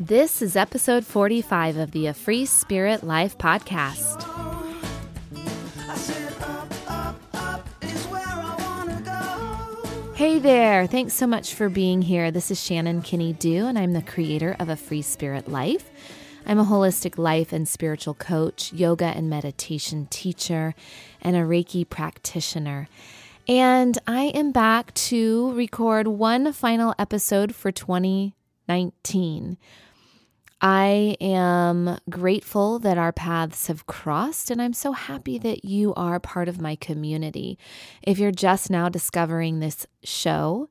This is episode 45 of the A Free Spirit Life podcast. Hey there, thanks so much for being here. This is Shannon Kinney-Duh, and I'm the creator of A Free Spirit Life. I'm a holistic life and spiritual coach, yoga and meditation teacher, and a Reiki practitioner. And I am back to record one final episode for 2019. I am grateful that our paths have crossed, and I'm so happy that you are part of my community. If you're just now discovering this show,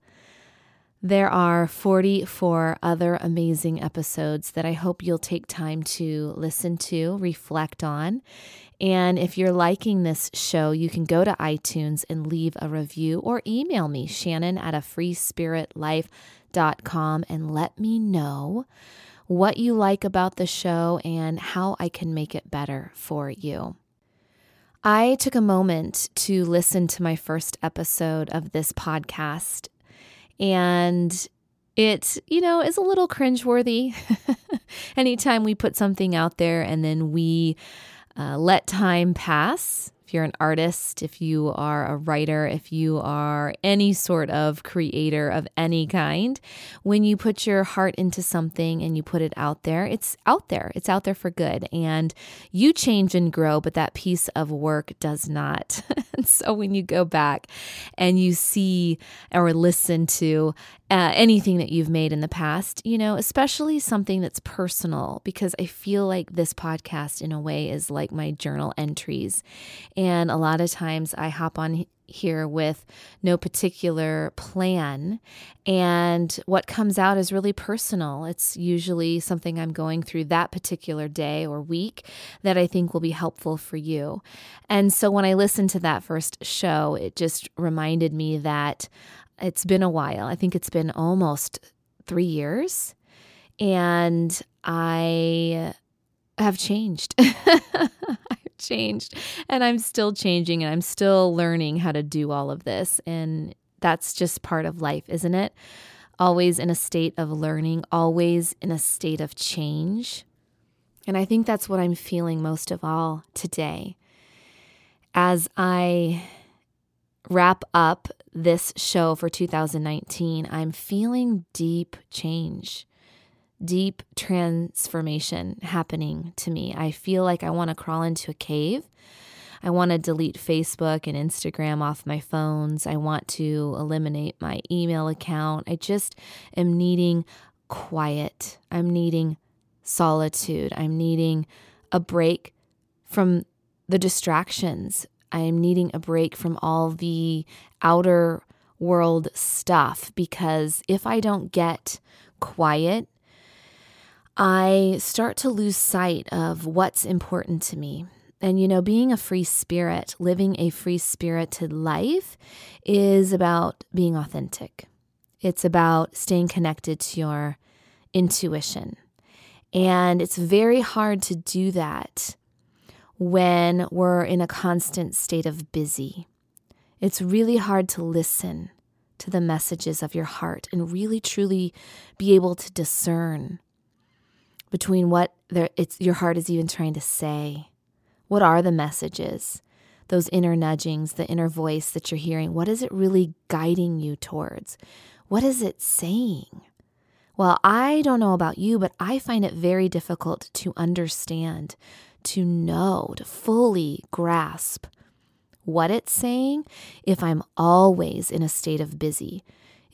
there are 44 other amazing episodes that I hope you'll take time to listen to, reflect on. And if you're liking this show, you can go to iTunes and leave a review or email me, Shannon at a freespiritlife.com, and let me know what you like about the show, and how I can make it better for you. I took a moment to listen to my first episode of this podcast, and it, you know, is a little cringeworthy. Anytime we put something out there and then we uh, let time pass if you're an artist, if you are a writer, if you are any sort of creator of any kind, when you put your heart into something and you put it out there, it's out there. It's out there for good. And you change and grow, but that piece of work does not. and so when you go back and you see or listen to uh, anything that you've made in the past, you know, especially something that's personal, because I feel like this podcast, in a way, is like my journal entries. And a lot of times I hop on here with no particular plan. And what comes out is really personal. It's usually something I'm going through that particular day or week that I think will be helpful for you. And so when I listened to that first show, it just reminded me that it's been a while. I think it's been almost three years. And I have changed. Changed. And I'm still changing and I'm still learning how to do all of this. And that's just part of life, isn't it? Always in a state of learning, always in a state of change. And I think that's what I'm feeling most of all today. As I wrap up this show for 2019, I'm feeling deep change, deep transformation happening to me. I feel like I want to crawl into a cave. I want to delete Facebook and Instagram off my phones. I want to eliminate my email account. I just am needing quiet. I'm needing solitude. I'm needing a break from the distractions I am needing a break from all the outer world stuff because if I don't get quiet, I start to lose sight of what's important to me. And you know, being a free spirit, living a free spirited life is about being authentic. It's about staying connected to your intuition. And it's very hard to do that when we're in a constant state of busy. It's really hard to listen to the messages of your heart and really truly be able to discern between what it's, your heart is even trying to say. What are the messages? Those inner nudgings, the inner voice that you're hearing, what is it really guiding you towards? What is it saying? Well, I don't know about you, but I find it very difficult to understand to know, to fully grasp what it's saying if I'm always in a state of busy,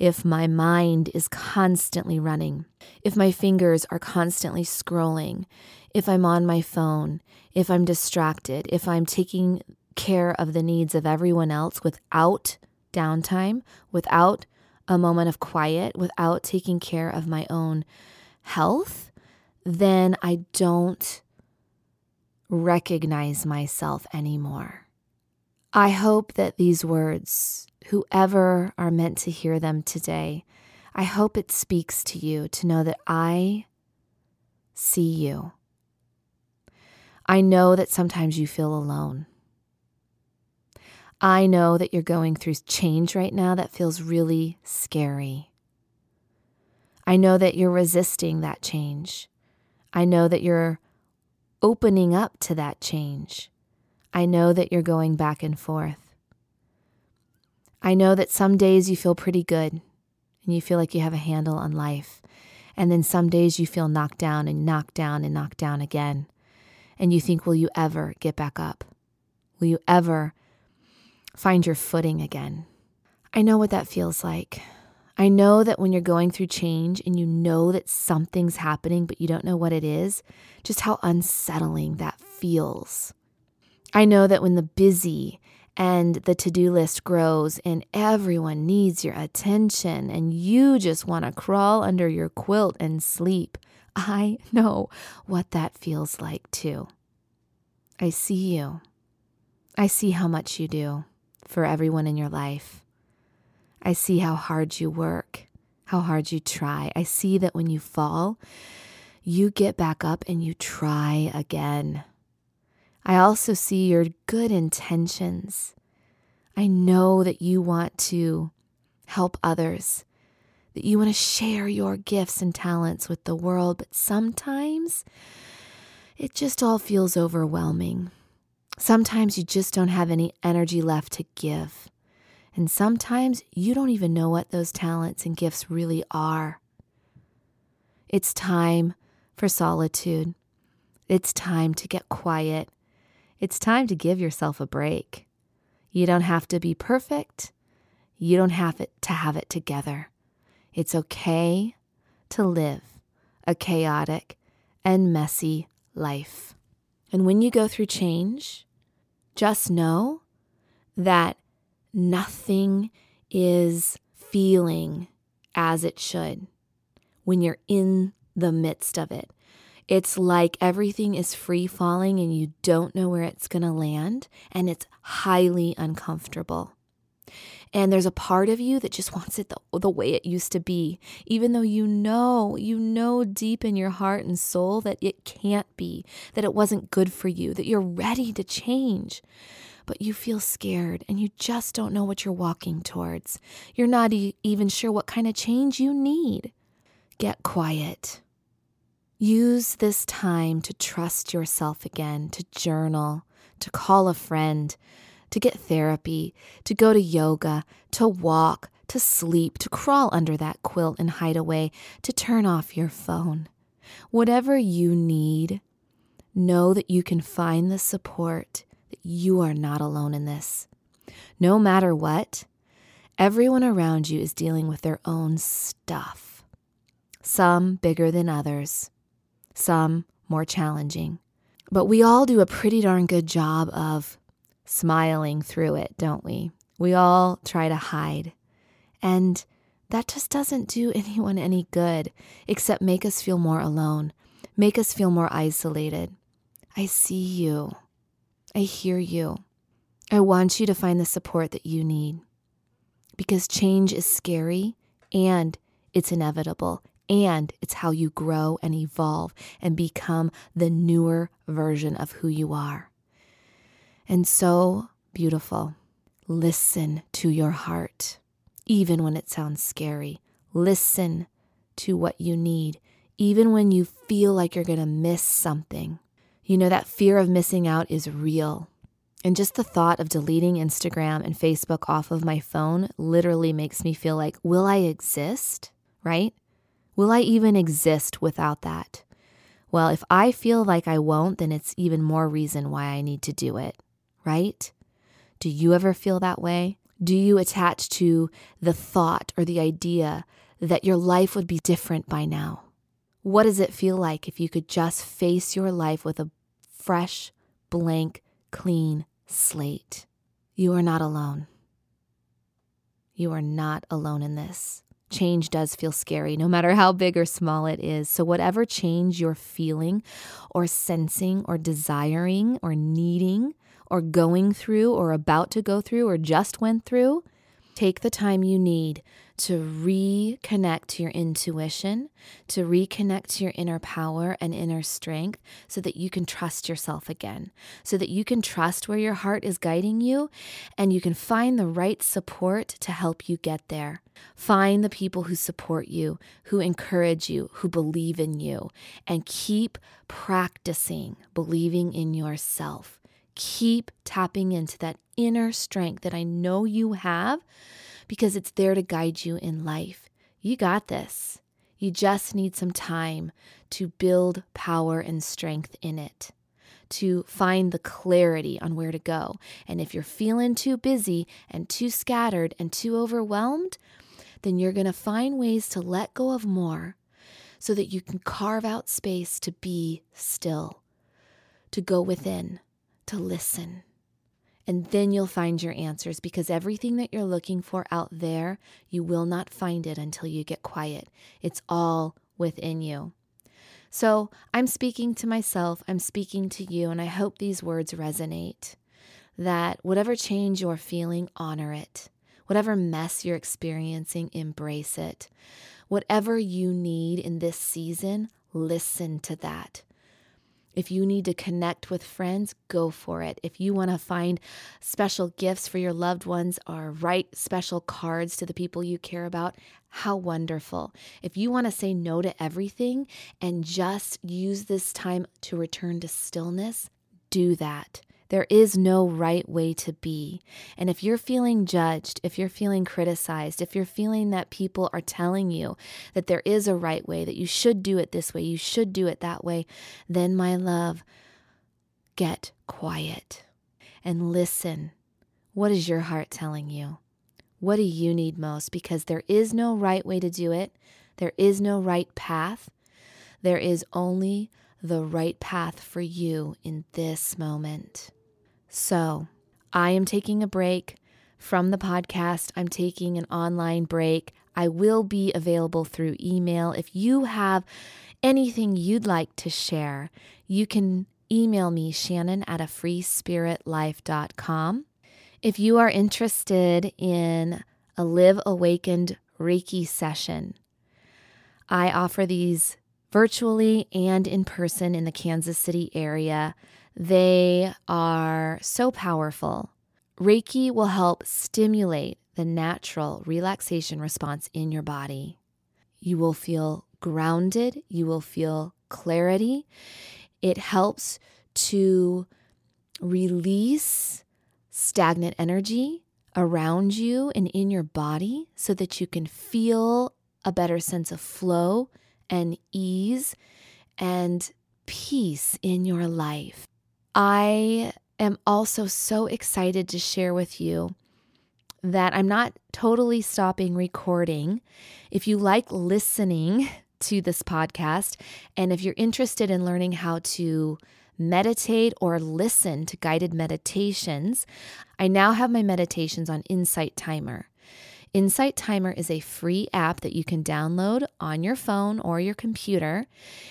if my mind is constantly running, if my fingers are constantly scrolling, if I'm on my phone, if I'm distracted, if I'm taking care of the needs of everyone else without downtime, without a moment of quiet, without taking care of my own health, then I don't recognize myself anymore. I hope that these words, whoever are meant to hear them today, I hope it speaks to you to know that I see you. I know that sometimes you feel alone. I know that you're going through change right now that feels really scary. I know that you're resisting that change. I know that you're opening up to that change. I know that you're going back and forth. I know that some days you feel pretty good and you feel like you have a handle on life. And then some days you feel knocked down and knocked down and knocked down again. And you think, will you ever get back up? Will you ever find your footing again? I know what that feels like. I know that when you're going through change and you know that something's happening, but you don't know what it is, just how unsettling that feels. I know that when the busy and the to do list grows and everyone needs your attention and you just want to crawl under your quilt and sleep, I know what that feels like too. I see you. I see how much you do for everyone in your life. I see how hard you work, how hard you try. I see that when you fall, you get back up and you try again. I also see your good intentions. I know that you want to help others, that you want to share your gifts and talents with the world, but sometimes it just all feels overwhelming. Sometimes you just don't have any energy left to give. And sometimes you don't even know what those talents and gifts really are. It's time for solitude. It's time to get quiet. It's time to give yourself a break. You don't have to be perfect. You don't have it to have it together. It's okay to live a chaotic and messy life. And when you go through change, just know that nothing is feeling as it should when you're in the midst of it. It's like everything is free falling and you don't know where it's going to land, and it's highly uncomfortable. And there's a part of you that just wants it the, the way it used to be, even though you know, you know deep in your heart and soul that it can't be, that it wasn't good for you, that you're ready to change. But you feel scared and you just don't know what you're walking towards. You're not e- even sure what kind of change you need. Get quiet. Use this time to trust yourself again, to journal, to call a friend, to get therapy, to go to yoga, to walk, to sleep, to crawl under that quilt and hide away, to turn off your phone. Whatever you need, know that you can find the support, that you are not alone in this. No matter what, everyone around you is dealing with their own stuff, some bigger than others, some more challenging. But we all do a pretty darn good job of smiling through it, don't we? We all try to hide. And that just doesn't do anyone any good except make us feel more alone, make us feel more isolated. I see you. I hear you. I want you to find the support that you need because change is scary and it's inevitable and it's how you grow and evolve and become the newer version of who you are and so beautiful. Listen to your heart, even when it sounds scary. Listen to what you need, even when you feel like you're going to miss something. You know, that fear of missing out is real. And just the thought of deleting Instagram and Facebook off of my phone literally makes me feel like, will I exist? Right? Will I even exist without that? Well, if I feel like I won't, then it's even more reason why I need to do it right? Do you ever feel that way? Do you attach to the thought or the idea that your life would be different by now? What does it feel like if you could just face your life with a fresh, blank, clean slate? You are not alone. You are not alone in this. Change does feel scary, no matter how big or small it is. So, whatever change you're feeling, or sensing, or desiring, or needing, or going through or about to go through or just went through, take the time you need to reconnect to your intuition, to reconnect to your inner power and inner strength so that you can trust yourself again, so that you can trust where your heart is guiding you and you can find the right support to help you get there. Find the people who support you, who encourage you, who believe in you, and keep practicing believing in yourself. Keep tapping into that inner strength that I know you have because it's there to guide you in life. You got this. You just need some time to build power and strength in it, to find the clarity on where to go. And if you're feeling too busy and too scattered and too overwhelmed, then you're going to find ways to let go of more so that you can carve out space to be still, to go within, to listen. And then you'll find your answers because everything that you're looking for out there, you will not find it until you get quiet. It's all within you. So I'm speaking to myself, I'm speaking to you, and I hope these words resonate. That whatever change you're feeling, honor it. Whatever mess you're experiencing, embrace it. Whatever you need in this season, listen to that. If you need to connect with friends, go for it. If you want to find special gifts for your loved ones or write special cards to the people you care about, how wonderful. If you want to say no to everything and just use this time to return to stillness, do that. There is no right way to be. And if you're feeling judged, if you're feeling criticized, if you're feeling that people are telling you that there is a right way, that you should do it this way, you should do it that way, then, my love, get quiet and listen. What is your heart telling you? What do you need most? Because there is no right way to do it, there is no right path. There is only the right path for you in this moment. So, I am taking a break from the podcast. I'm taking an online break. I will be available through email. If you have anything you'd like to share, you can email me, Shannon at a freespiritlife.com. If you are interested in a Live Awakened Reiki session, I offer these virtually and in person in the Kansas City area. They are so powerful. Reiki will help stimulate the natural relaxation response in your body. You will feel grounded, you will feel clarity. It helps to release stagnant energy around you and in your body so that you can feel a better sense of flow and ease and peace in your life. I am also so excited to share with you that I'm not totally stopping recording. If you like listening to this podcast, and if you're interested in learning how to meditate or listen to guided meditations, I now have my meditations on Insight Timer. Insight Timer is a free app that you can download on your phone or your computer.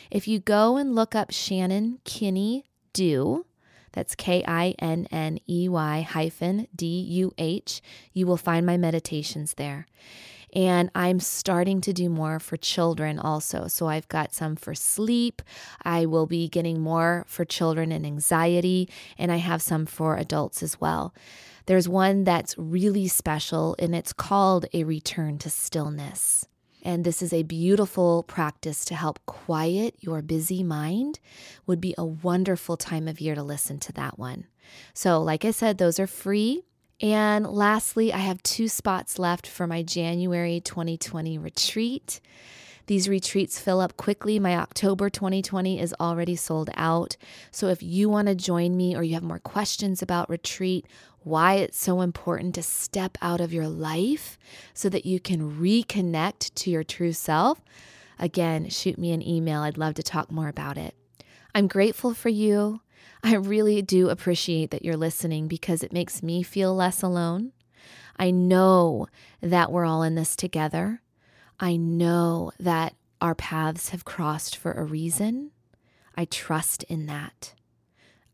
If you go and look up Shannon Kinney Do, that's K I N N E Y hyphen D U H. You will find my meditations there. And I'm starting to do more for children also. So I've got some for sleep. I will be getting more for children and anxiety. And I have some for adults as well. There's one that's really special, and it's called A Return to Stillness. And this is a beautiful practice to help quiet your busy mind. Would be a wonderful time of year to listen to that one. So, like I said, those are free. And lastly, I have two spots left for my January 2020 retreat. These retreats fill up quickly. My October 2020 is already sold out. So if you want to join me or you have more questions about retreat, why it's so important to step out of your life so that you can reconnect to your true self, again, shoot me an email. I'd love to talk more about it. I'm grateful for you. I really do appreciate that you're listening because it makes me feel less alone. I know that we're all in this together. I know that our paths have crossed for a reason. I trust in that.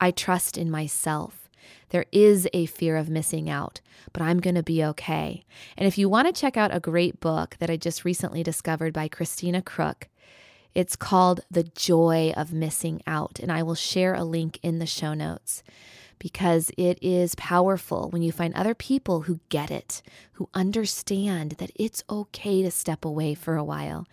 I trust in myself There is a fear of missing out, but I'm going to be okay. And if you want to check out a great book that I just recently discovered by Christina Crook, it's called The Joy of Missing Out. And I will share a link in the show notes because it is powerful when you find other people who get it, who understand that it's okay to step away for a while.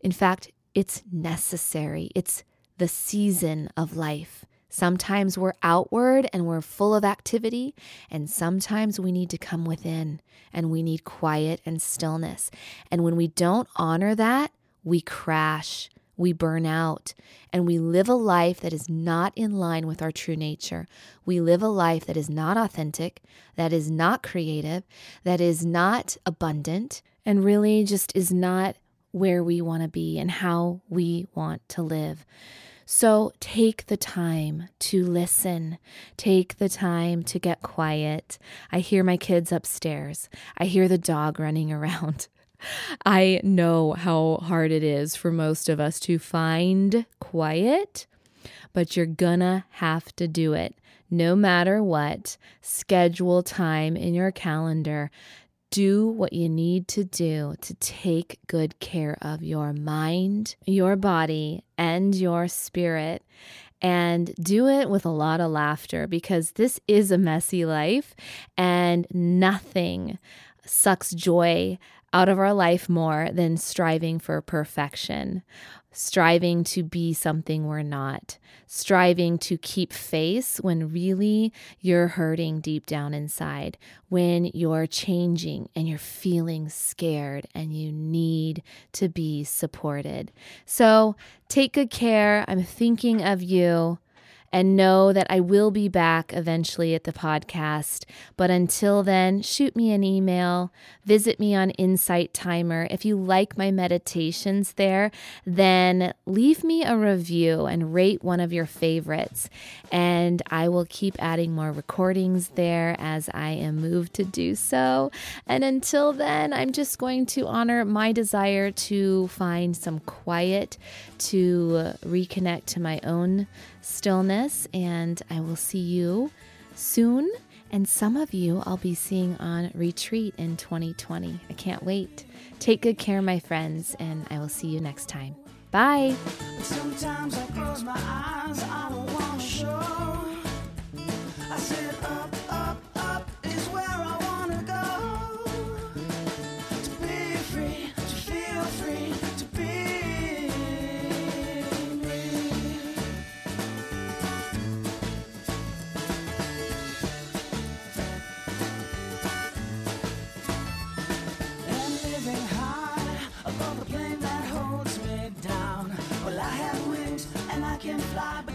In fact, it's necessary, it's the season of life. Sometimes we're outward and we're full of activity, and sometimes we need to come within and we need quiet and stillness. And when we don't honor that, we crash we burn out, and we live a life that is not in line with our true nature. We live a life that is not authentic, that is not creative, that is not abundant, and really just is not where we want to be and how we want to live. So take the time to listen. Take the time to get quiet. I hear my kids upstairs. I hear the dog running around. I know how hard it is for most of us to find quiet, but you're gonna have to do it. No matter what, schedule time in your calendar. Do what you need to do to take good care of your mind, your body, and your spirit. And do it with a lot of laughter because this is a messy life and nothing sucks joy out of our life more than striving for perfection, striving to be something we're not, striving to keep face when really you're hurting deep down inside, when you're changing and you're feeling scared and you need to be supported. So take good care. I'm thinking of you and know that I will be back eventually at the podcast. But until then, shoot me an email, visit me on Insight Timer. If you like my meditations there, then leave me a review and rate one of your favorites. And I will keep adding more recordings there as I am moved to do so. And until then, I'm just going to honor my desire to find some quiet, to reconnect to my own stillness, and I will see you soon. And some of you I'll be seeing on retreat in 2020. I can't wait. Take good care, my friends, and I will see you next time. Bye. Sometimes I close my eyes, I don't want to show. I fly,